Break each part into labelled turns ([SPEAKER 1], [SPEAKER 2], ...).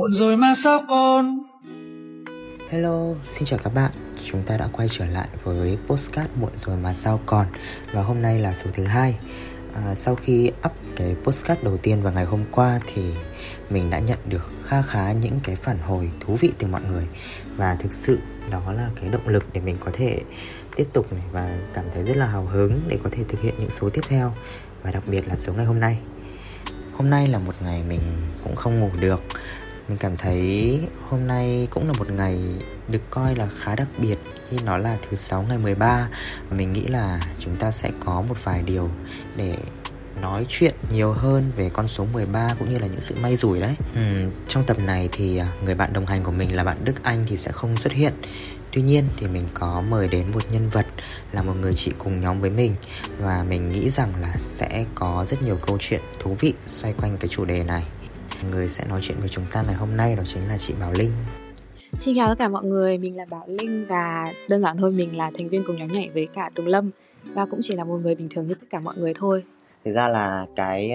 [SPEAKER 1] Muộn rồi mà sao con?
[SPEAKER 2] Hello, xin chào các bạn. Chúng ta đã quay trở lại với postcard muộn rồi mà sao còn Và hôm nay là số thứ hai. À, Sau khi up cái postcard đầu tiên vào ngày hôm qua Thì mình đã nhận được kha khá những cái phản hồi thú vị từ mọi người. Và thực sự đó là cái động lực để mình có thể tiếp tục này Và cảm thấy rất là hào hứng để có thể thực hiện những số tiếp theo. Và đặc biệt là số ngày hôm nay. Hôm nay là một ngày mình cũng không ngủ được mình cảm thấy hôm nay cũng là một ngày được coi là khá đặc biệt khi nó là thứ sáu ngày 13 và mình nghĩ là chúng ta sẽ có một vài điều để nói chuyện nhiều hơn về con số 13 cũng như là những sự may rủi đấy. Ừ, trong tập này thì à, người bạn đồng hành của mình là bạn Đức Anh thì sẽ không xuất hiện. Tuy nhiên thì mình có mời đến một nhân vật là một người chị cùng nhóm với mình và mình nghĩ rằng là sẽ có rất nhiều câu chuyện thú vị xoay quanh cái chủ đề này. Người sẽ nói chuyện với chúng ta ngày hôm nay đó chính là chị Bảo Linh.
[SPEAKER 3] Xin chào tất cả mọi người, mình là Bảo Linh và đơn giản thôi mình là thành viên cùng nhóm nhảy với cả Tùng Lâm và cũng chỉ là một người bình thường như tất cả mọi người thôi.
[SPEAKER 2] Thực ra là cái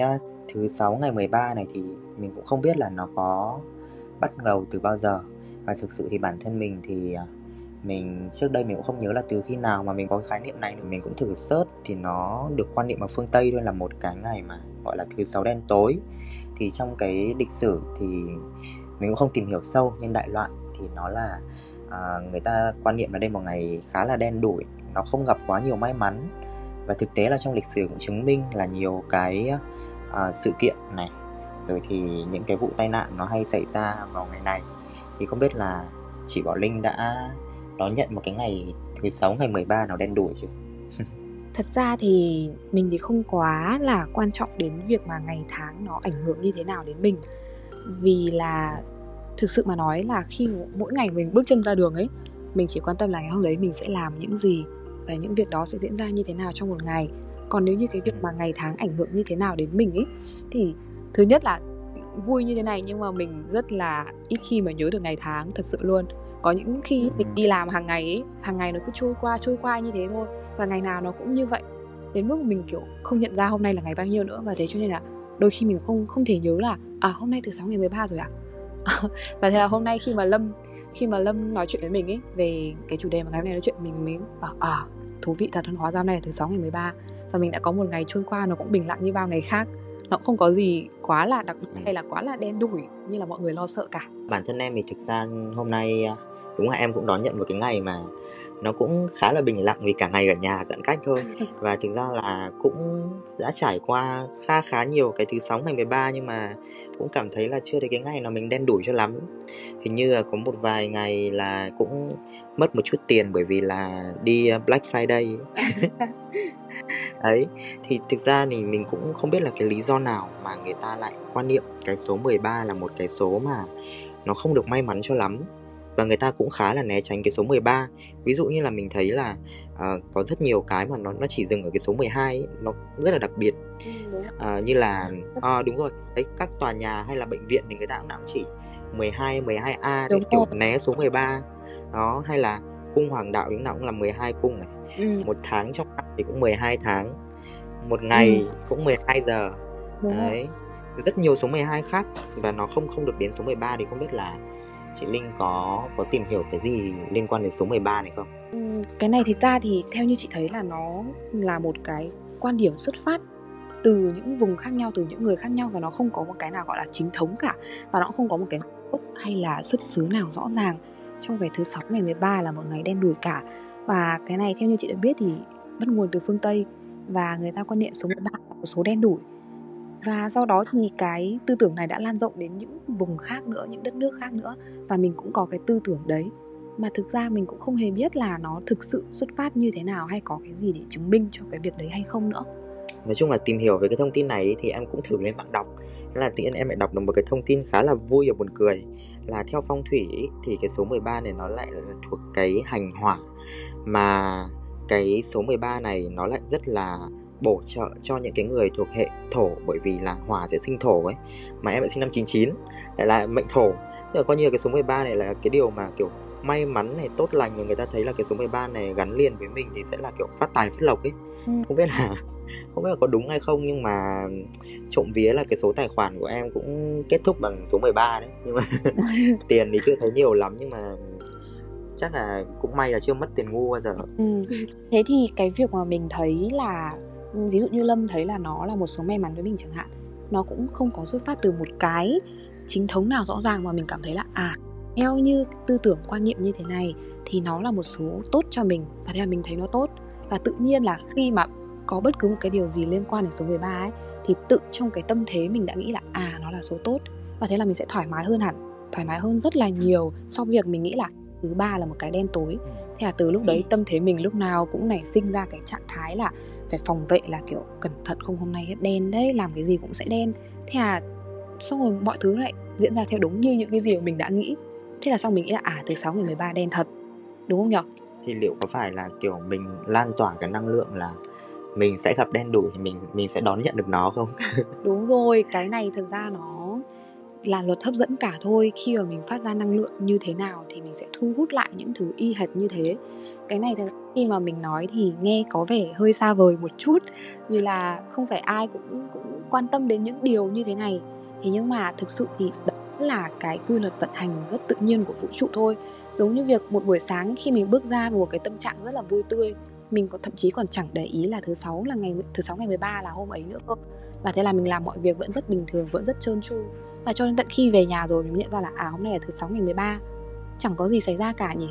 [SPEAKER 2] thứ sáu ngày 13 này thì mình cũng không biết là nó có bắt đầu từ bao giờ và thực sự thì bản thân mình thì mình trước đây mình cũng không nhớ là từ khi nào mà mình có cái khái niệm này mình cũng thử search thì nó được quan niệm ở phương Tây thôi là một cái ngày mà gọi là thứ sáu đen tối thì trong cái lịch sử thì mình cũng không tìm hiểu sâu nhưng đại loại thì nó là à, người ta quan niệm là đây một ngày khá là đen đủi nó không gặp quá nhiều may mắn. Và thực tế là trong lịch sử cũng chứng minh là nhiều cái à, sự kiện này rồi thì những cái vụ tai nạn nó hay xảy ra vào ngày này. Thì không biết là chị Bảo Linh đã đón nhận một cái ngày thứ sáu ngày 13 nào đen đủi chưa?
[SPEAKER 3] thật ra thì mình thì không quá là quan trọng đến việc mà ngày tháng nó ảnh hưởng như thế nào đến mình. Vì là thực sự mà nói là khi mỗi ngày mình bước chân ra đường ấy, mình chỉ quan tâm là ngày hôm đấy mình sẽ làm những gì và những việc đó sẽ diễn ra như thế nào trong một ngày. Còn nếu như cái việc mà ngày tháng ảnh hưởng như thế nào đến mình ấy, thì thứ nhất là vui như thế này nhưng mà mình rất là ít khi mà nhớ được ngày tháng, thật sự luôn có những khi mình đi làm hàng ngày ấy hàng ngày nó cứ trôi qua trôi qua như thế thôi. Và ngày nào nó cũng như vậy. Đến mức mình kiểu không nhận ra hôm nay là ngày bao nhiêu nữa. Và thế cho nên là đôi khi mình không không thể nhớ là à hôm nay thứ sáu ngày 13 rồi à và thế là hôm nay khi mà lâm khi mà lâm nói chuyện với mình ấy về cái chủ đề mà ngày hôm nay nói chuyện mình mới bảo à thú vị thật hóa ra hôm nay là thứ sáu ngày 13 và mình đã có một ngày trôi qua nó cũng bình lặng như bao ngày khác nó không có gì quá là đặc biệt hay là quá là đen đủi như là mọi người lo sợ cả.
[SPEAKER 2] Bản thân em thì thực ra hôm nay à, đúng là em cũng đón nhận một cái ngày mà nó cũng khá là bình lặng vì cả ngày ở nhà giãn cách thôi. Và thực ra là cũng đã trải qua kha khá nhiều cái thứ sáu ngày 13 nhưng mà cũng cảm thấy là chưa thấy cái ngày nào mình đen đủi cho lắm. Hình như là có một vài ngày là cũng mất một chút tiền bởi vì là đi ờ, Black Friday ấy thì thực ra thì mình cũng không biết là cái lý do nào mà người ta lại quan niệm cái số 13 là một cái số mà nó không được may mắn cho lắm. Và người ta cũng khá là né tránh cái số 13 ví dụ như là mình thấy là uh, có rất nhiều cái mà nó nó chỉ dừng ở cái số 12 ấy, nó rất là đặc biệt. Uh, như là uh, đúng rồi đấy các tòa nhà hay là bệnh viện thì người ta cũng chỉ 12 12A để kiểu né số 13 đó hay là cung hoàng đạo lúc nào cũng là 12 cung này ừ. một tháng trong năm thì cũng 12 tháng một ngày ừ. cũng 12 giờ đúng đấy rồi. rất nhiều số 12 khác và nó không không được đến số 13 thì không biết là chị Linh có có tìm hiểu cái gì liên quan đến số 13 này không?
[SPEAKER 3] Ừ, cái này thì ta thì theo như chị thấy là nó là một cái quan điểm xuất phát từ những vùng khác nhau từ những người khác nhau và nó không có một cái nào gọi là chính thống cả và nó cũng không có một cái gốc hay là xuất xứ nào rõ ràng trong cái thứ sáu ngày 13 là một ngày đen đủi cả và cái này theo như chị đã biết thì bắt nguồn từ phương Tây và người ta quan niệm số 13 là một số đen đủi. Và sau đó thì cái tư tưởng này đã lan rộng đến những vùng khác nữa, những đất nước khác nữa và mình cũng có cái tư tưởng đấy. Mà thực ra mình cũng không hề biết là nó thực sự xuất phát như thế nào hay có cái gì để chứng minh cho cái việc đấy hay không nữa.
[SPEAKER 2] Nói chung là tìm hiểu về cái thông tin này thì em cũng thử lên mạng đọc. Thế là tự nhiên em lại đọc được một cái thông tin khá là vui và buồn cười là theo phong thủy thì cái số 13 này nó lại thuộc cái hành hỏa. Mà cái số 13 này nó lại rất là bổ trợ cho những cái người thuộc hệ thổ, bởi vì là hỏa sẽ sinh thổ ấy. Mà em lại sinh năm 99 lại là mệnh thổ. Tức là coi như là cái số 13 này là cái điều mà, kiểu may mắn này tốt lành và người ta thấy là cái số 13 này gắn liền với mình thì sẽ là kiểu phát tài phát lộc ấy ừ. không biết là không biết là có đúng hay không nhưng mà trộm vía là cái số tài khoản của em cũng kết thúc bằng số 13 đấy nhưng mà tiền thì chưa thấy nhiều lắm nhưng mà chắc là cũng may là chưa mất tiền ngu bao giờ ừ.
[SPEAKER 3] thế thì cái việc mà mình thấy là ví dụ như lâm thấy là nó là một số may mắn với mình chẳng hạn nó cũng không có xuất phát từ một cái chính thống nào rõ ràng mà mình cảm thấy là à theo như tư tưởng quan niệm như thế này thì nó là một số tốt cho mình và thế là mình thấy nó tốt. Và tự nhiên là khi mà có bất cứ một cái điều gì liên quan đến số 13 ấy thì tự trong cái tâm thế mình đã nghĩ là à nó là số tốt. Và thế là mình sẽ thoải mái hơn hẳn thoải mái hơn rất là nhiều so với việc mình nghĩ là thứ ba là một cái đen tối. Thế là từ lúc đấy tâm thế mình lúc nào cũng nảy sinh ra cái trạng thái là phải phòng vệ là kiểu cẩn thận không hôm nay hết đen đấy làm cái gì cũng sẽ đen. Thế là xong rồi mọi thứ lại diễn ra theo đúng như những cái gì mà mình đã nghĩ thế là xong mình nghĩ là à thứ sáu ngày 13 đen thật. Đúng không nhỉ
[SPEAKER 2] thì liệu có phải là kiểu mình lan tỏa cái năng lượng là mình sẽ gặp đen đủi thì mình mình sẽ đón nhận được nó không?
[SPEAKER 3] Đúng rồi cái này thực ra nó là luật hấp dẫn cả thôi. Khi mà mình phát ra năng lượng như thế nào thì mình sẽ thu hút lại những thứ y hệt như thế. Cái này thì khi mà mình nói thì nghe có vẻ hơi xa vời một chút vì là không phải ai cũng cũng quan tâm đến những điều như thế này. Thế nhưng mà thực sự thì là cái quy luật vận hành rất tự nhiên của vũ trụ thôi. Giống như việc một buổi sáng khi mình bước ra một cái tâm trạng rất là vui tươi, mình có thậm chí còn chẳng để ý là thứ sáu là ngày, thứ sáu ngày 13 là hôm ấy nữa cơ. Và thế là mình làm mọi việc vẫn rất bình thường, vẫn rất trơn tru. Và cho đến tận khi về nhà rồi mình nhận ra là à hôm nay là thứ sáu ngày 13 chẳng có gì xảy ra cả nhỉ?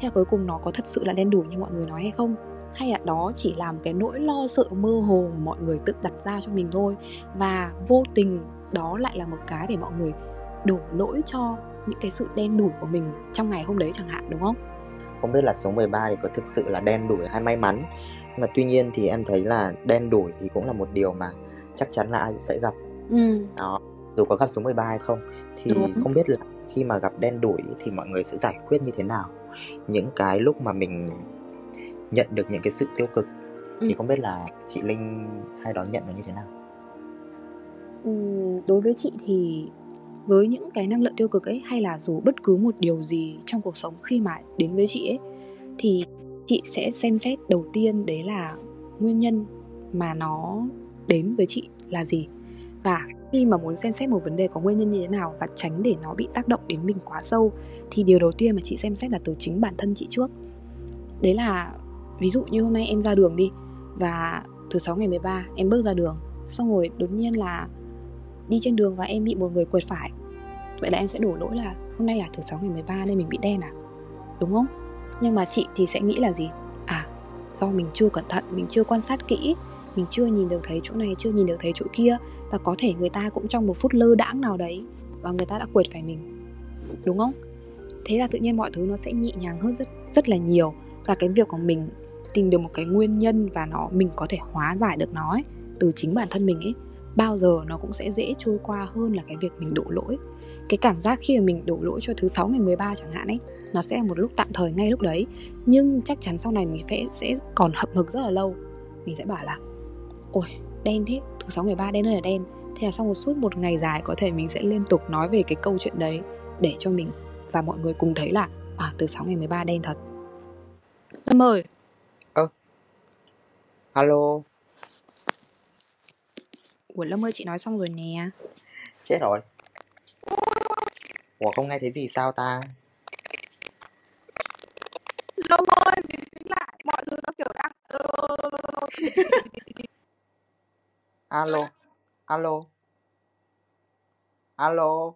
[SPEAKER 3] Theo cuối cùng nó có thật sự là đen đủ như mọi người nói hay không? Hay là đó chỉ làm cái nỗi lo sợ mơ hồ mà mọi người tự đặt ra cho mình thôi? Và vô tình đó lại là một cái để mọi người đổ lỗi cho những cái sự đen đủi của mình trong ngày hôm đấy chẳng hạn đúng không?
[SPEAKER 2] Không biết là số 13 thì có thực sự là đen đủi hay may mắn Nhưng mà tuy nhiên thì em thấy là đen đủi thì cũng là một điều mà chắc chắn là ai cũng sẽ gặp ừ. Đó, dù có gặp số 13 hay không Thì Đúng. không biết là khi mà gặp đen đủi thì mọi người sẽ giải quyết như thế nào Những cái lúc mà mình nhận được những cái sự tiêu cực ừ. Thì không biết là chị Linh hay đón nhận nó như thế nào?
[SPEAKER 3] Ừ, đối với chị thì với những cái năng lượng tiêu cực ấy hay là dù bất cứ một điều gì trong cuộc sống khi mà đến với chị ấy, thì chị sẽ xem xét đầu tiên đấy là nguyên nhân mà nó đến với chị là gì. Và khi mà muốn xem xét một vấn đề có nguyên nhân như thế nào và tránh để nó bị tác động đến mình quá sâu, thì điều đầu tiên mà chị xem xét là từ chính bản thân chị trước. Đấy là ví dụ như hôm nay em ra đường đi và thứ sáu ngày 13 em bước ra đường, xong rồi đột nhiên là đi trên đường và em bị một người quẹt phải vậy là em sẽ đổ lỗi là hôm nay là thứ sáu ngày 13 nên mình bị đen à? Đúng không? Nhưng mà chị thì sẽ nghĩ là gì? À do mình chưa cẩn thận mình chưa quan sát kỹ mình chưa nhìn được thấy chỗ này chưa nhìn được thấy chỗ kia và có thể người ta cũng trong một phút lơ đãng nào đấy và người ta đã quệt phải mình. Đúng không? Thế là tự nhiên mọi thứ nó sẽ nhẹ nhàng hơn rất rất là nhiều và cái việc của mình tìm được một cái nguyên nhân và nó mình có thể hóa giải được nó ấy, từ chính bản thân mình ấy bao giờ nó cũng sẽ dễ trôi qua hơn là cái việc mình đổ lỗi cái cảm giác khi mà mình đổ lỗi cho thứ sáu ngày 13 chẳng hạn ấy nó sẽ là một lúc tạm thời ngay lúc đấy. Nhưng chắc chắn sau này mình phải sẽ còn hậm hực rất là lâu. Mình sẽ bảo là ôi đen thế thứ sáu ngày ba đen ơi là đen. Thế là sau một suốt một ngày dài có thể mình sẽ liên tục nói về cái câu chuyện đấy để cho mình và mọi người cùng thấy là à từ sáu ngày 13 đen thật. Lâm ơi.
[SPEAKER 2] Ơ. Ờ. Alo.
[SPEAKER 3] Ủa Lâm ơi chị nói xong rồi nè.
[SPEAKER 2] Chết rồi Ủa không nghe thấy gì sao ta?
[SPEAKER 3] Lâm ơi mình tính lại Mọi thứ nó kiểu đang
[SPEAKER 2] Alo Alo Alo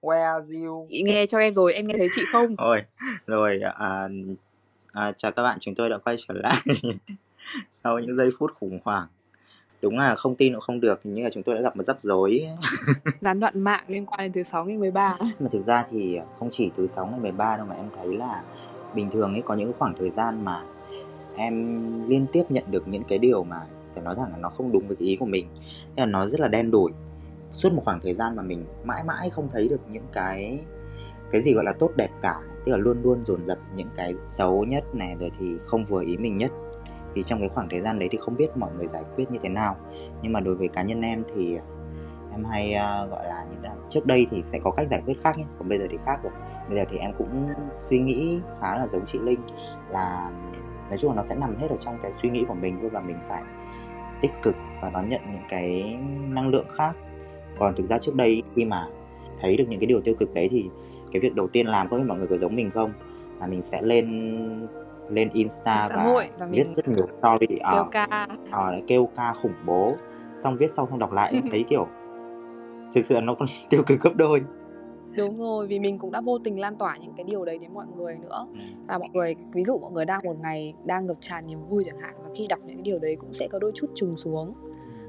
[SPEAKER 2] Where are you?
[SPEAKER 3] Chị nghe cho em rồi, em nghe thấy chị không?
[SPEAKER 2] Rồi, rồi à, à, chào các bạn, chúng tôi đã quay trở lại. Sau những giây phút khủng hoảng đúng là không tin cũng không được nhưng mà chúng tôi đã gặp một rắc rối.
[SPEAKER 3] Gián đoạn mạng liên quan đến thứ sáu ngày 13
[SPEAKER 2] mà thực ra thì không chỉ thứ sáu ngày 13 đâu mà em thấy là bình thường ấy có những khoảng thời gian mà em liên tiếp nhận được những cái điều mà phải nói rằng là nó không đúng với cái ý của mình. Nên là nó rất là đen đổi suốt một khoảng thời gian mà mình mãi mãi không thấy được những cái cái gì gọi là tốt đẹp cả tức là luôn luôn dồn dập những cái xấu nhất này rồi thì không vừa ý mình nhất thì trong cái khoảng thời gian đấy thì không biết mọi người giải quyết như thế nào. Nhưng mà đối với cá nhân em thì à, em hay uh, gọi là như là trước đây thì sẽ có cách giải quyết khác nhé còn bây giờ thì khác rồi. Bây giờ thì em cũng suy nghĩ khá là giống chị linh là nói chung là nó sẽ nằm hết ở trong cái suy nghĩ của mình thôi và mình phải tích cực và đón nhận những cái năng lượng khác. Còn thực ra trước đây khi mà thấy được những cái điều tiêu cực đấy thì cái việc đầu tiên làm không biết mọi người có giống mình không? Là mình sẽ lên lên insta và, và viết rất nhiều story
[SPEAKER 3] kêu ờ, ca.
[SPEAKER 2] uh, kêu ca khủng bố. Xong viết xong xong đọc lại thấy kiểu thực sự nó còn tiêu cực gấp đôi.
[SPEAKER 3] Đúng rồi vì mình cũng đã vô tình lan tỏa những cái điều đấy đến mọi người nữa. Ừ. và mọi người ví dụ mọi người đang một ngày đang ngập tràn niềm vui chẳng hạn và khi đọc những cái điều đấy cũng sẽ có đôi chút trùng xuống.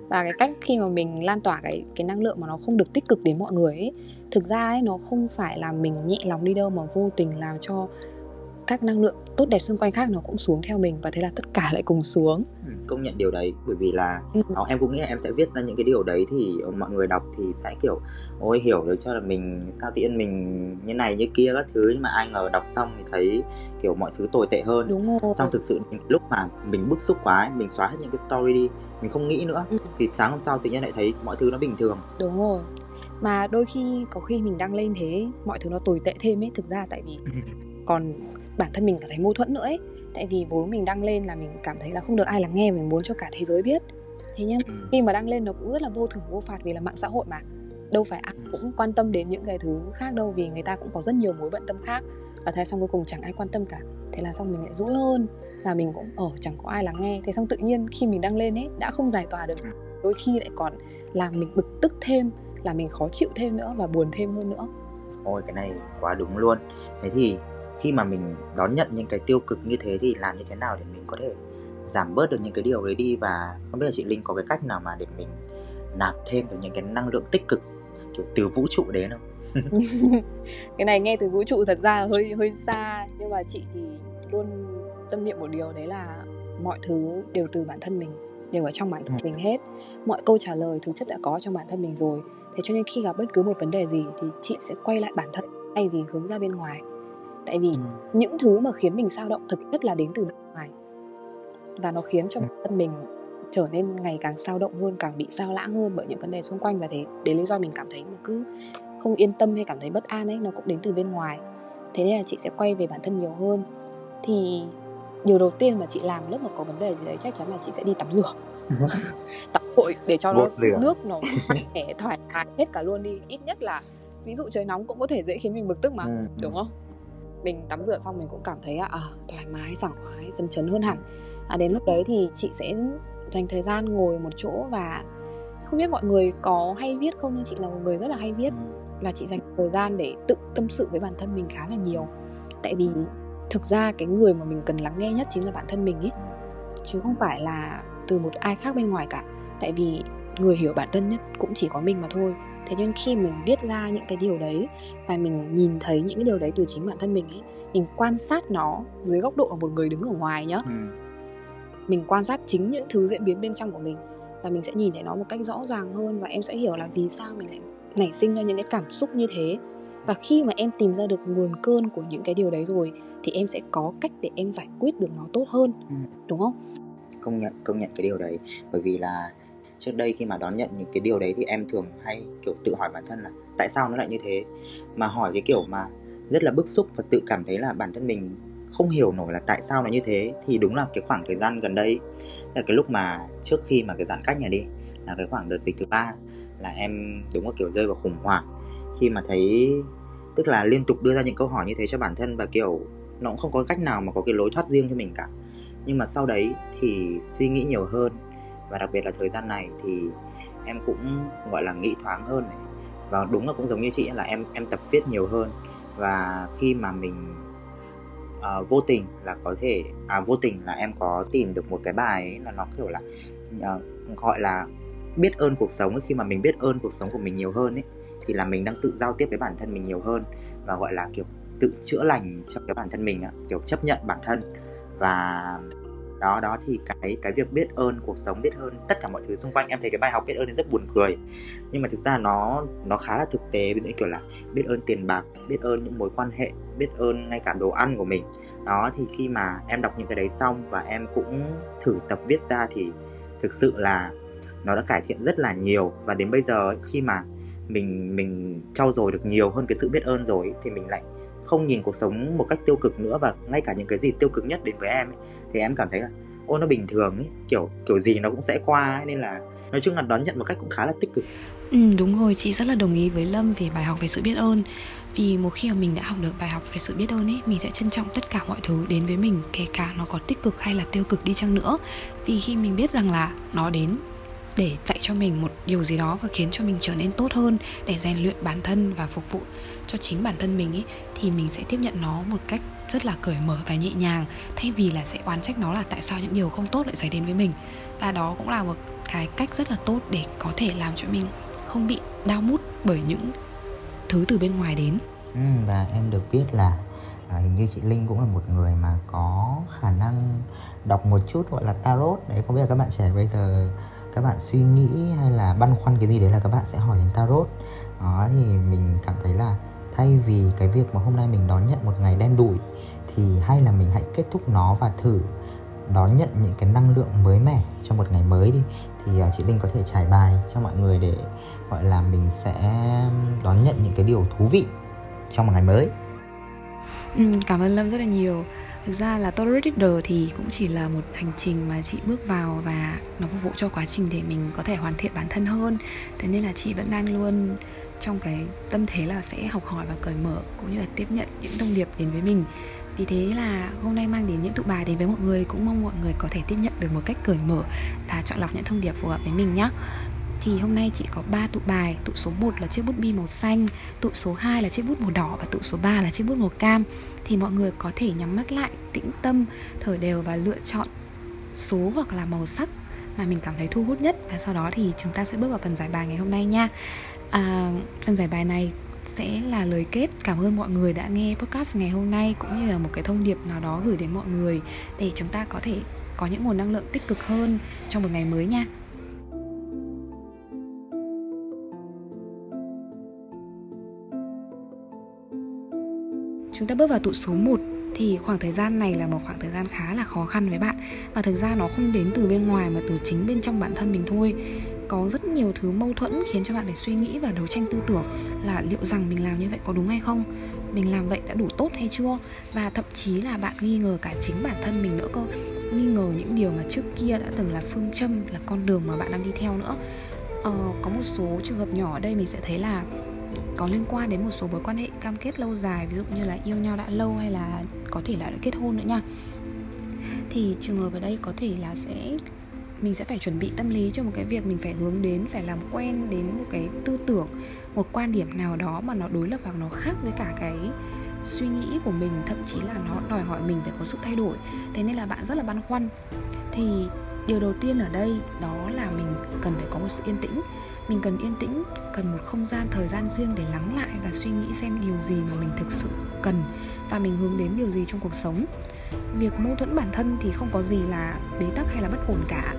[SPEAKER 3] Và cái cách khi mà mình lan tỏa cái cái năng lượng mà nó không được tích cực đến mọi người ấy thực ra ấy nó không phải là mình nhẹ lòng đi đâu mà vô tình làm cho các năng lượng tốt đẹp xung quanh khác nó cũng xuống theo mình và thế là tất cả lại cùng xuống
[SPEAKER 2] ừ, công nhận điều đấy bởi vì là ừ. em cũng nghĩ là em sẽ viết ra những cái điều đấy thì mọi người đọc thì sẽ kiểu ôi hiểu được cho là mình sao tự nhiên mình như này như kia các thứ nhưng mà ai ngờ đọc xong thì thấy kiểu mọi thứ tồi tệ hơn
[SPEAKER 3] đúng rồi.
[SPEAKER 2] xong thực sự lúc mà mình bức xúc quá ấy, mình xóa hết những cái story đi mình không nghĩ nữa ừ. thì sáng hôm sau tự nhiên lại thấy mọi thứ nó bình thường
[SPEAKER 3] đúng rồi mà đôi khi có khi mình đăng lên thế mọi thứ nó tồi tệ thêm ấy thực ra tại vì còn bản thân mình cảm thấy mâu thuẫn nữa ấy. Tại vì vốn mình đăng lên là mình cảm thấy là không được ai lắng nghe mình muốn cho cả thế giới biết. Thế nhưng ừ. khi mà đăng lên nó cũng rất là vô thưởng vô phạt vì là mạng xã hội mà. Đâu phải ai ừ. cũng quan tâm đến những cái thứ khác đâu vì người ta cũng có rất nhiều mối bận tâm khác. Và thế xong cuối cùng chẳng ai quan tâm cả. Thế là xong mình lại dỗi hơn và mình cũng ở chẳng có ai lắng nghe. Thế xong tự nhiên khi mình đăng lên ấy đã không giải tỏa được. Ừ. đôi khi lại còn làm mình bực tức thêm là mình khó chịu thêm nữa và buồn thêm hơn nữa.
[SPEAKER 2] Ôi cái này quá đúng luôn. Thế thì khi mà mình đón nhận những cái tiêu cực như thế thì làm như thế nào để mình có thể giảm bớt được những cái điều đấy đi và không biết là chị Linh có cái cách nào mà để mình nạp thêm được những cái năng lượng tích cực kiểu từ vũ trụ đến không?
[SPEAKER 3] cái này nghe từ vũ trụ thật ra hơi hơi xa nhưng mà chị thì luôn tâm niệm một điều đấy là mọi thứ đều từ bản thân mình đều ở trong bản thân ừ. mình hết mọi câu trả lời thực chất đã có trong bản thân mình rồi thế cho nên khi gặp bất cứ một vấn đề gì thì chị sẽ quay lại bản thân thay vì hướng ra bên ngoài tại vì ừ. những thứ mà khiến mình sao động thực chất là đến từ bên ngoài. Và nó khiến cho ừ. bản thân mình trở nên ngày càng sao động hơn càng bị sao lãng hơn bởi những vấn đề xung quanh và thế. Đến lý do mình cảm thấy mà cứ không yên tâm hay cảm thấy bất an ấy nó cũng đến từ bên ngoài. Thế nên là chị sẽ quay về bản thân nhiều hơn. Thì điều đầu tiên mà chị làm lúc mà có vấn đề gì đấy chắc chắn là chị sẽ đi tắm rửa. Tắm vội để cho nó nước nó mẻ thoải mái hết cả luôn đi. Ít nhất là ví dụ trời nóng cũng có thể dễ khiến mình bực tức mà ừ. đúng không mình tắm rửa xong mình cũng cảm thấy à, thoải mái sảng khoái phấn chấn hơn hẳn. À, đến lúc đấy thì chị sẽ dành thời gian ngồi một chỗ và không biết mọi người có hay viết không nhưng chị là một người rất là hay viết và chị dành thời gian để tự tâm sự với bản thân mình khá là nhiều. Tại vì thực ra cái người mà mình cần lắng nghe nhất chính là bản thân mình ấy chứ không phải là từ một ai khác bên ngoài cả. Tại vì người hiểu bản thân nhất cũng chỉ có mình mà thôi thế nên khi mình viết ra những cái điều đấy và mình nhìn thấy những cái điều đấy từ chính bản thân mình ấy mình quan sát nó dưới góc độ của một người đứng ở ngoài nhá ừ. mình quan sát chính những thứ diễn biến bên trong của mình và mình sẽ nhìn thấy nó một cách rõ ràng hơn và em sẽ hiểu là vì sao mình lại nảy sinh ra những cái cảm xúc như thế và khi mà em tìm ra được nguồn cơn của những cái điều đấy rồi thì em sẽ có cách để em giải quyết được nó tốt hơn ừ. đúng không
[SPEAKER 2] công nhận công nhận cái điều đấy bởi vì là trước đây khi mà đón nhận những cái điều đấy thì em thường hay, kiểu, tự hỏi bản thân là tại sao nó lại như thế? Mà hỏi cái kiểu mà rất là bức xúc và tự cảm thấy là bản thân mình không hiểu nổi là tại sao nó như thế. Thì đúng là cái khoảng thời gian gần đây là cái lúc mà trước khi mà cái giãn cách này đi, là cái khoảng đợt dịch thứ ba, là em đúng là kiểu rơi vào khủng hoảng. Khi mà thấy, tức là liên tục đưa ra những câu hỏi như thế cho bản thân và, kiểu, nó cũng không có cách nào mà có cái lối thoát riêng cho mình cả. Nhưng mà sau đấy thì suy nghĩ nhiều hơn và đặc biệt là thời gian này thì em cũng gọi là nghĩ thoáng hơn này. Và đúng là cũng giống như chị là em em tập viết nhiều hơn. Và khi mà mình uh, vô tình là có thể à vô tình là em có tìm được một cái bài ấy là nó kiểu là uh, gọi là biết ơn cuộc sống ấy. khi mà mình biết ơn cuộc sống của mình nhiều hơn ấy thì là mình đang tự giao tiếp với bản thân mình nhiều hơn. Và gọi là kiểu tự chữa lành cho cái bản thân mình kiểu chấp nhận bản thân. Và đó đó thì cái cái việc biết ơn, cuộc sống biết ơn tất cả mọi thứ xung quanh em thấy cái bài học biết ơn thì rất buồn cười. Nhưng mà thực ra nó nó khá là thực tế, ví dụ kiểu là biết ơn tiền bạc, biết ơn những mối quan hệ, biết ơn ngay cả đồ ăn của mình. Đó, thì khi mà em đọc những cái đấy xong và em cũng thử tập viết ra thì thực sự là nó đã cải thiện rất là nhiều. Và đến bây giờ khi mà mình mình trau dồi được nhiều hơn cái sự biết ơn rồi thì mình lại không nhìn cuộc sống một cách tiêu cực nữa và ngay cả những cái gì tiêu cực nhất đến với em ấy, thì em cảm thấy là ô nó bình thường ấy kiểu kiểu gì nó cũng sẽ qua ấy, nên là nói chung là đón nhận một cách cũng khá là tích cực.
[SPEAKER 3] Ừ, đúng rồi chị rất là đồng ý với lâm về bài học về sự biết ơn. Vì một khi mà mình đã học được bài học về sự biết ơn ấy mình sẽ trân trọng tất cả mọi thứ đến với mình kể cả nó có tích cực hay là tiêu cực đi chăng nữa. Vì khi mình biết rằng là nó đến để dạy cho mình một điều gì đó và khiến cho mình trở nên tốt hơn để rèn luyện bản thân và phục vụ cho chính bản thân mình ý thì mình sẽ tiếp nhận nó một cách rất là cởi mở và nhẹ nhàng thay vì là sẽ oán trách nó là tại sao những điều không tốt lại xảy đến với mình. Và đó cũng là một cái cách rất là tốt để có thể làm cho mình không bị đau mút bởi những thứ từ bên ngoài đến.
[SPEAKER 2] Ừ, và em được biết là à, hình như chị Linh cũng là một người mà có khả năng đọc một chút gọi là tarot. Đấy không biết là các bạn trẻ bây giờ các bạn suy nghĩ hay là băn khoăn cái gì đấy là các bạn sẽ hỏi đến tarot đó thì mình cảm thấy là thay vì cái việc mà hôm nay mình đón nhận một ngày đen đủi thì hay là mình hãy kết thúc nó và thử đón nhận những cái năng lượng mới mẻ cho một ngày mới đi thì à, chị Linh có thể trải bài cho mọi người để gọi là mình sẽ đón nhận những cái điều thú vị trong một ngày mới.
[SPEAKER 3] Ừ, cảm ơn Lâm rất là nhiều. Thực ra là Tarot Reader thì cũng chỉ là một hành trình mà chị bước vào và nó phục vụ cho quá trình để mình có thể hoàn thiện bản thân hơn. Thế nên là chị vẫn đang luôn trong cái tâm thế là sẽ học hỏi và cởi mở cũng như là tiếp nhận những thông điệp đến với mình vì thế là hôm nay mang đến những tụ bài đến với mọi người, cũng mong mọi người có thể tiếp nhận được một cách cởi mở và chọn lọc những thông điệp phù hợp với mình nhé thì hôm nay chị có 3 tụ bài. Tụ số 1 là chiếc bút bi màu xanh Tụ số 2 là chiếc bút màu đỏ Và tụ số 3 là chiếc bút màu cam. Thì mọi người có thể nhắm mắt lại, tĩnh tâm Thở đều và lựa chọn số hoặc là màu sắc Mà mình cảm thấy thu hút nhất. Và sau đó thì chúng ta sẽ bước vào phần giải bài ngày hôm nay nha. À, Phần giải bài này sẽ là lời kết. Cảm ơn mọi người đã nghe podcast ngày hôm nay cũng như là một cái thông điệp nào đó gửi đến mọi người để chúng ta có thể có những nguồn năng lượng tích cực hơn trong một ngày mới nha. Chúng ta bước vào tụ số 1 thì khoảng thời gian này là một khoảng thời gian khá là khó khăn với bạn. Và thực ra nó không đến từ bên ngoài mà từ chính bên trong bản thân mình thôi. Có rất nhiều thứ mâu thuẫn khiến cho bạn phải suy nghĩ và đấu tranh tư tưởng là liệu rằng mình làm như vậy có đúng hay không? Mình làm vậy đã đủ tốt hay chưa? Và thậm chí là bạn nghi ngờ cả chính bản thân mình nữa cơ. Nghi ngờ những điều mà trước kia đã từng là phương châm là con đường mà bạn đang đi theo nữa. Ờ, có một số trường hợp nhỏ ở đây mình sẽ thấy là có liên quan đến một số mối quan hệ cam kết lâu dài, ví dụ như là yêu nhau đã lâu hay là có thể là đã kết hôn nữa nha. Thì trường hợp ở đây có thể là sẽ, mình sẽ phải chuẩn bị tâm lý cho một cái việc mình phải hướng đến, phải làm quen đến một cái tư tưởng, một quan điểm nào đó mà nó đối lập hoặc nó khác với cả cái suy nghĩ của mình, thậm chí là nó đòi hỏi mình phải có sự thay đổi. Thế nên là bạn rất là băn khoăn. Thì điều đầu tiên ở đây đó là mình cần phải có một sự yên tĩnh mình cần yên tĩnh, cần một không gian thời gian riêng để lắng lại và suy nghĩ xem điều gì mà mình thực sự cần và mình hướng đến điều gì trong cuộc sống. Việc mâu thuẫn bản thân thì không có gì là bế tắc hay là bất ổn cả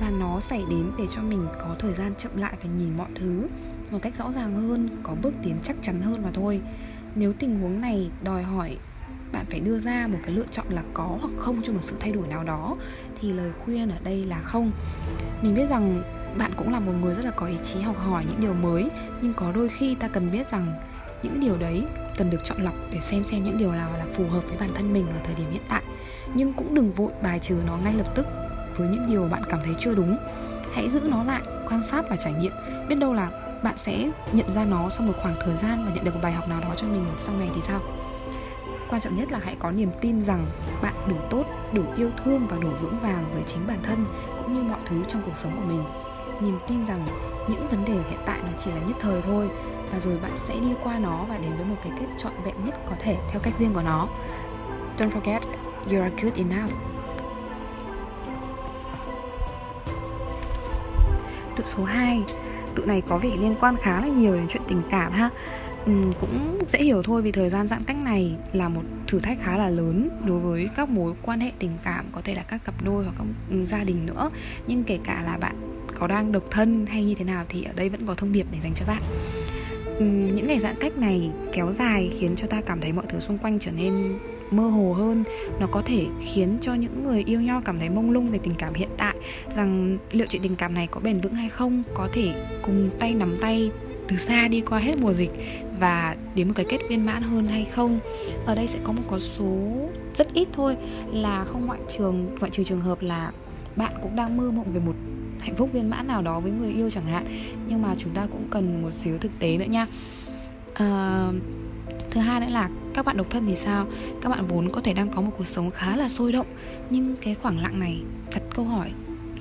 [SPEAKER 3] và nó xảy đến để cho mình có thời gian chậm lại và nhìn mọi thứ một cách rõ ràng hơn, có bước tiến chắc chắn hơn mà thôi. Nếu tình huống này đòi hỏi bạn phải đưa ra một cái lựa chọn là có hoặc không cho một sự thay đổi nào đó thì lời khuyên ở đây là không. Mình biết rằng bạn cũng là một người rất là có ý chí học hỏi những điều mới, nhưng có đôi khi ta cần biết rằng những điều đấy cần được chọn lọc để xem xem những điều nào là phù hợp với bản thân mình ở thời điểm hiện tại. Nhưng cũng đừng vội bài trừ nó ngay lập tức với những điều bạn cảm thấy chưa đúng. Hãy giữ nó lại, quan sát và trải nghiệm. Biết đâu là bạn sẽ nhận ra nó sau một khoảng thời gian và nhận được một bài học nào đó cho mình sau này thì sao? Quan trọng nhất là hãy có niềm tin rằng bạn đủ tốt, đủ yêu thương và đủ vững vàng với chính bản thân cũng như mọi thứ trong cuộc sống của mình niềm tin rằng những vấn đề hiện tại nó chỉ là nhất thời thôi và rồi bạn sẽ đi qua nó và đến với một cái kết trọn vẹn nhất có thể theo cách riêng của nó. Don't forget you are good enough. Tụ số 2 tụ này có vẻ liên quan khá là nhiều đến chuyện tình cảm ha. Ừ, cũng dễ hiểu thôi vì thời gian giãn cách này là một thử thách khá là lớn đối với các mối quan hệ tình cảm có thể là các cặp đôi hoặc các gia đình nữa. Nhưng kể cả là bạn có đang độc thân hay như thế nào thì ở đây vẫn có thông điệp để dành cho bạn. Những ngày giãn cách này kéo dài khiến cho ta cảm thấy mọi thứ xung quanh trở nên mơ hồ hơn. Nó có thể khiến cho những người yêu nhau cảm thấy mông lung về tình cảm hiện tại, rằng liệu chuyện tình cảm này có bền vững hay không, có thể cùng tay nắm tay từ xa đi qua hết mùa dịch và đến một cái kết viên mãn hơn hay không. Ở đây sẽ có một con số rất ít thôi, là không ngoại trường, ngoại trừ trường hợp là bạn cũng đang mơ mộng về một hạnh phúc viên mãn nào đó với người yêu chẳng hạn. Nhưng mà chúng ta cũng cần một xíu thực tế nữa nha. À, thứ hai nữa là các bạn độc thân thì sao? Các bạn vốn có thể đang có một cuộc sống khá là sôi động. Nhưng cái khoảng lặng này đặt câu hỏi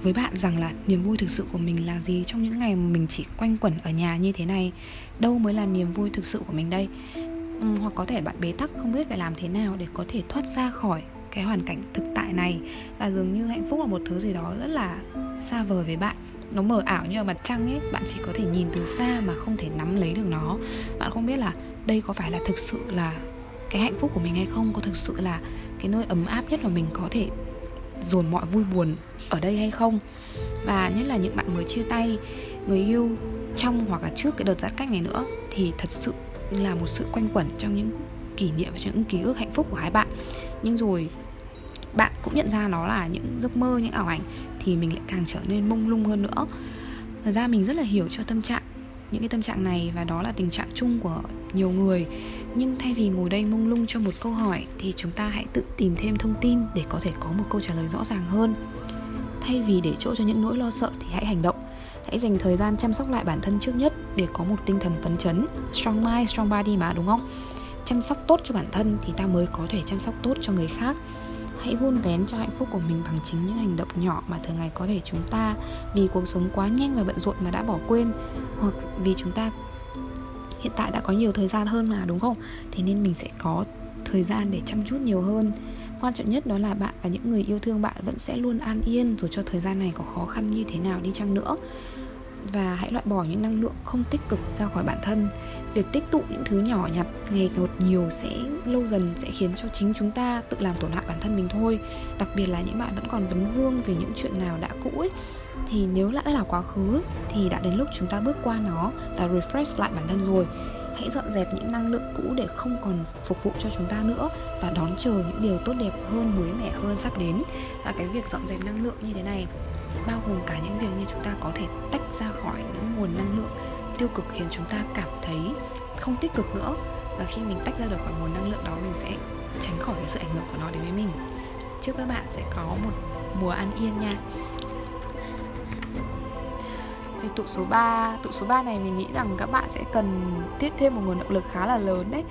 [SPEAKER 3] với bạn rằng là niềm vui thực sự của mình là gì trong những ngày mình chỉ quanh quẩn ở nhà như thế này? Đâu mới là niềm vui thực sự của mình đây? Ừ, hoặc có thể bạn bế tắc không biết phải làm thế nào để có thể thoát ra khỏi cái hoàn cảnh thực tại này. Và dường như hạnh phúc là một thứ gì đó rất là xa vời với bạn. Nó mờ ảo như là mặt trăng ấy, bạn chỉ có thể nhìn từ xa mà không thể nắm lấy được nó. Bạn không biết là đây có phải là thực sự là cái hạnh phúc của mình hay không, có thực sự là cái nơi ấm áp nhất mà mình có thể dồn mọi vui buồn ở đây hay không. Và nhất là những bạn mới chia tay, người yêu trong hoặc là trước cái đợt giãn cách này nữa, thì thật sự là một sự quanh quẩn trong những kỷ niệm và những ký ức hạnh phúc của hai bạn. Nhưng rồi bạn cũng nhận ra nó là những giấc mơ, những ảo ảnh, thì mình lại càng trở nên mông lung hơn nữa. Thật ra mình rất là hiểu cho tâm trạng, những cái tâm trạng này và đó là tình trạng chung của nhiều người. Nhưng thay vì ngồi đây mông lung cho một câu hỏi, thì chúng ta hãy tự tìm thêm thông tin để có thể có một câu trả lời rõ ràng hơn. Thay vì để chỗ cho những nỗi lo sợ thì hãy hành động. Hãy dành thời gian chăm sóc lại bản thân trước nhất để có một tinh thần phấn chấn, strong mind, strong body mà, đúng không? Chăm sóc tốt cho bản thân thì ta mới có thể chăm sóc tốt cho người khác hãy vun vén cho hạnh phúc của mình bằng chính những hành động nhỏ mà thường ngày có thể chúng ta, vì cuộc sống quá nhanh và bận rộn mà đã bỏ quên, hoặc vì chúng ta hiện tại đã có nhiều thời gian hơn mà, đúng không? Thế nên mình sẽ có thời gian để chăm chút nhiều hơn. Quan trọng nhất đó là bạn và những người yêu thương bạn vẫn sẽ luôn an yên dù cho thời gian này có khó khăn như thế nào đi chăng nữa và hãy loại bỏ những năng lượng không tích cực ra khỏi bản thân. Việc tích tụ những thứ nhỏ nhặt, ngày một nhiều sẽ, lâu dần sẽ khiến cho chính chúng ta tự làm tổn hại bản thân mình thôi. Đặc biệt là những bạn vẫn còn vấn vương về những chuyện nào đã cũ ấy. Thì nếu đã là quá khứ, thì đã đến lúc chúng ta bước qua nó và refresh lại bản thân rồi hãy dọn dẹp những năng lượng cũ để không còn phục vụ cho chúng ta nữa và đón chờ những điều tốt đẹp hơn, mới mẻ hơn sắp đến. Và cái việc dọn dẹp năng lượng như thế này bao gồm cả những việc như chúng ta có thể tách ra khỏi những nguồn năng lượng tiêu cực khiến chúng ta cảm thấy không tích cực nữa. Và khi mình tách ra được khỏi nguồn năng lượng đó, mình sẽ tránh khỏi cái sự ảnh hưởng của nó đến với mình. Chúc các bạn sẽ có một mùa an yên nha. Thì tụ số 3 Tụ số 3 này mình nghĩ rằng các bạn sẽ cần tiếp thêm một nguồn động lực khá là lớn đấy.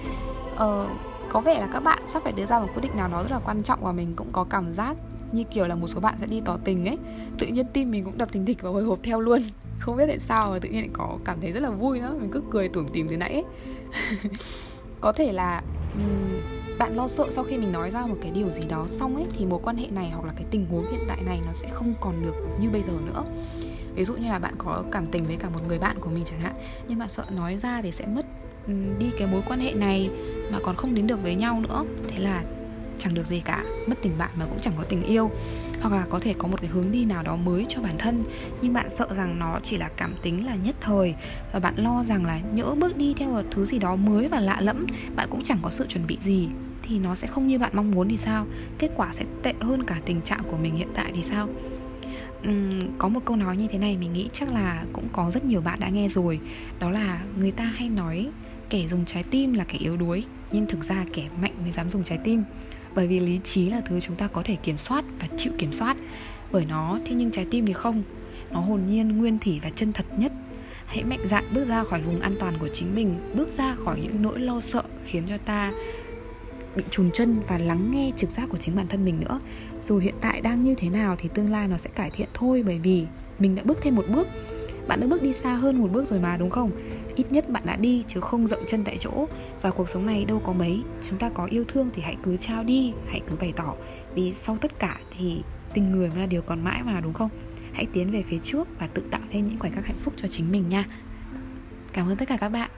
[SPEAKER 3] Ờ, Có vẻ là các bạn sắp phải đưa ra một quyết định nào đó rất là quan trọng Và mình cũng có cảm giác như kiểu là một số bạn sẽ đi tỏ tình ấy. Tự nhiên tim mình cũng đập thình thịch và hồi hộp theo luôn. Không biết tại sao mà tự nhiên lại có cảm thấy rất là vui nữa Mình cứ cười tủm tìm từ nãy ấy. Có thể là bạn lo sợ sau khi mình nói ra một cái điều gì đó xong ấy thì mối quan hệ này hoặc là cái tình huống hiện tại này nó sẽ không còn được như bây giờ nữa ví dụ như là bạn có cảm tình với cả một người bạn của mình chẳng hạn, nhưng bạn sợ nói ra thì sẽ mất đi cái mối quan hệ này mà còn không đến được với nhau nữa, thế là chẳng được gì cả, mất tình bạn mà cũng chẳng có tình yêu. Hoặc là có thể có một cái hướng đi nào đó mới cho bản thân, nhưng bạn sợ rằng nó chỉ là cảm tính là nhất thời, và bạn lo rằng là nhỡ bước đi theo một thứ gì đó mới và lạ lẫm, bạn cũng chẳng có sự chuẩn bị gì, thì nó sẽ không như bạn mong muốn thì sao? Kết quả sẽ tệ hơn cả tình trạng của mình hiện tại thì sao? Có một câu nói như thế này, mình nghĩ chắc là cũng có rất nhiều bạn đã nghe rồi. Đó là người ta hay nói kẻ dùng trái tim là kẻ yếu đuối, nhưng thực ra kẻ mạnh mới dám dùng trái tim. Bởi vì lý trí là thứ chúng ta có thể kiểm soát và chịu kiểm soát. Bởi nó, thế nhưng trái tim thì không. Nó hồn nhiên, nguyên thủy và chân thật nhất. Hãy mạnh dạn bước ra khỏi vùng an toàn của chính mình, bước ra khỏi những nỗi lo sợ khiến cho ta bị trùn chân và lắng nghe trực giác của chính bản thân mình nữa. Dù hiện tại đang như thế nào thì tương lai nó sẽ cải thiện thôi, bởi vì mình đã bước thêm một bước. Bạn đã bước đi xa hơn một bước rồi mà, đúng không? Ít nhất bạn đã đi, chứ không rộng chân tại chỗ. Và cuộc sống này đâu có mấy. Chúng ta có yêu thương thì hãy cứ trao đi, hãy cứ bày tỏ. Vì sau tất cả thì tình người mới là điều còn mãi mà, đúng không? Hãy tiến về phía trước và tự tạo nên những khoảnh khắc hạnh phúc cho chính mình nha. Cảm ơn tất cả các bạn.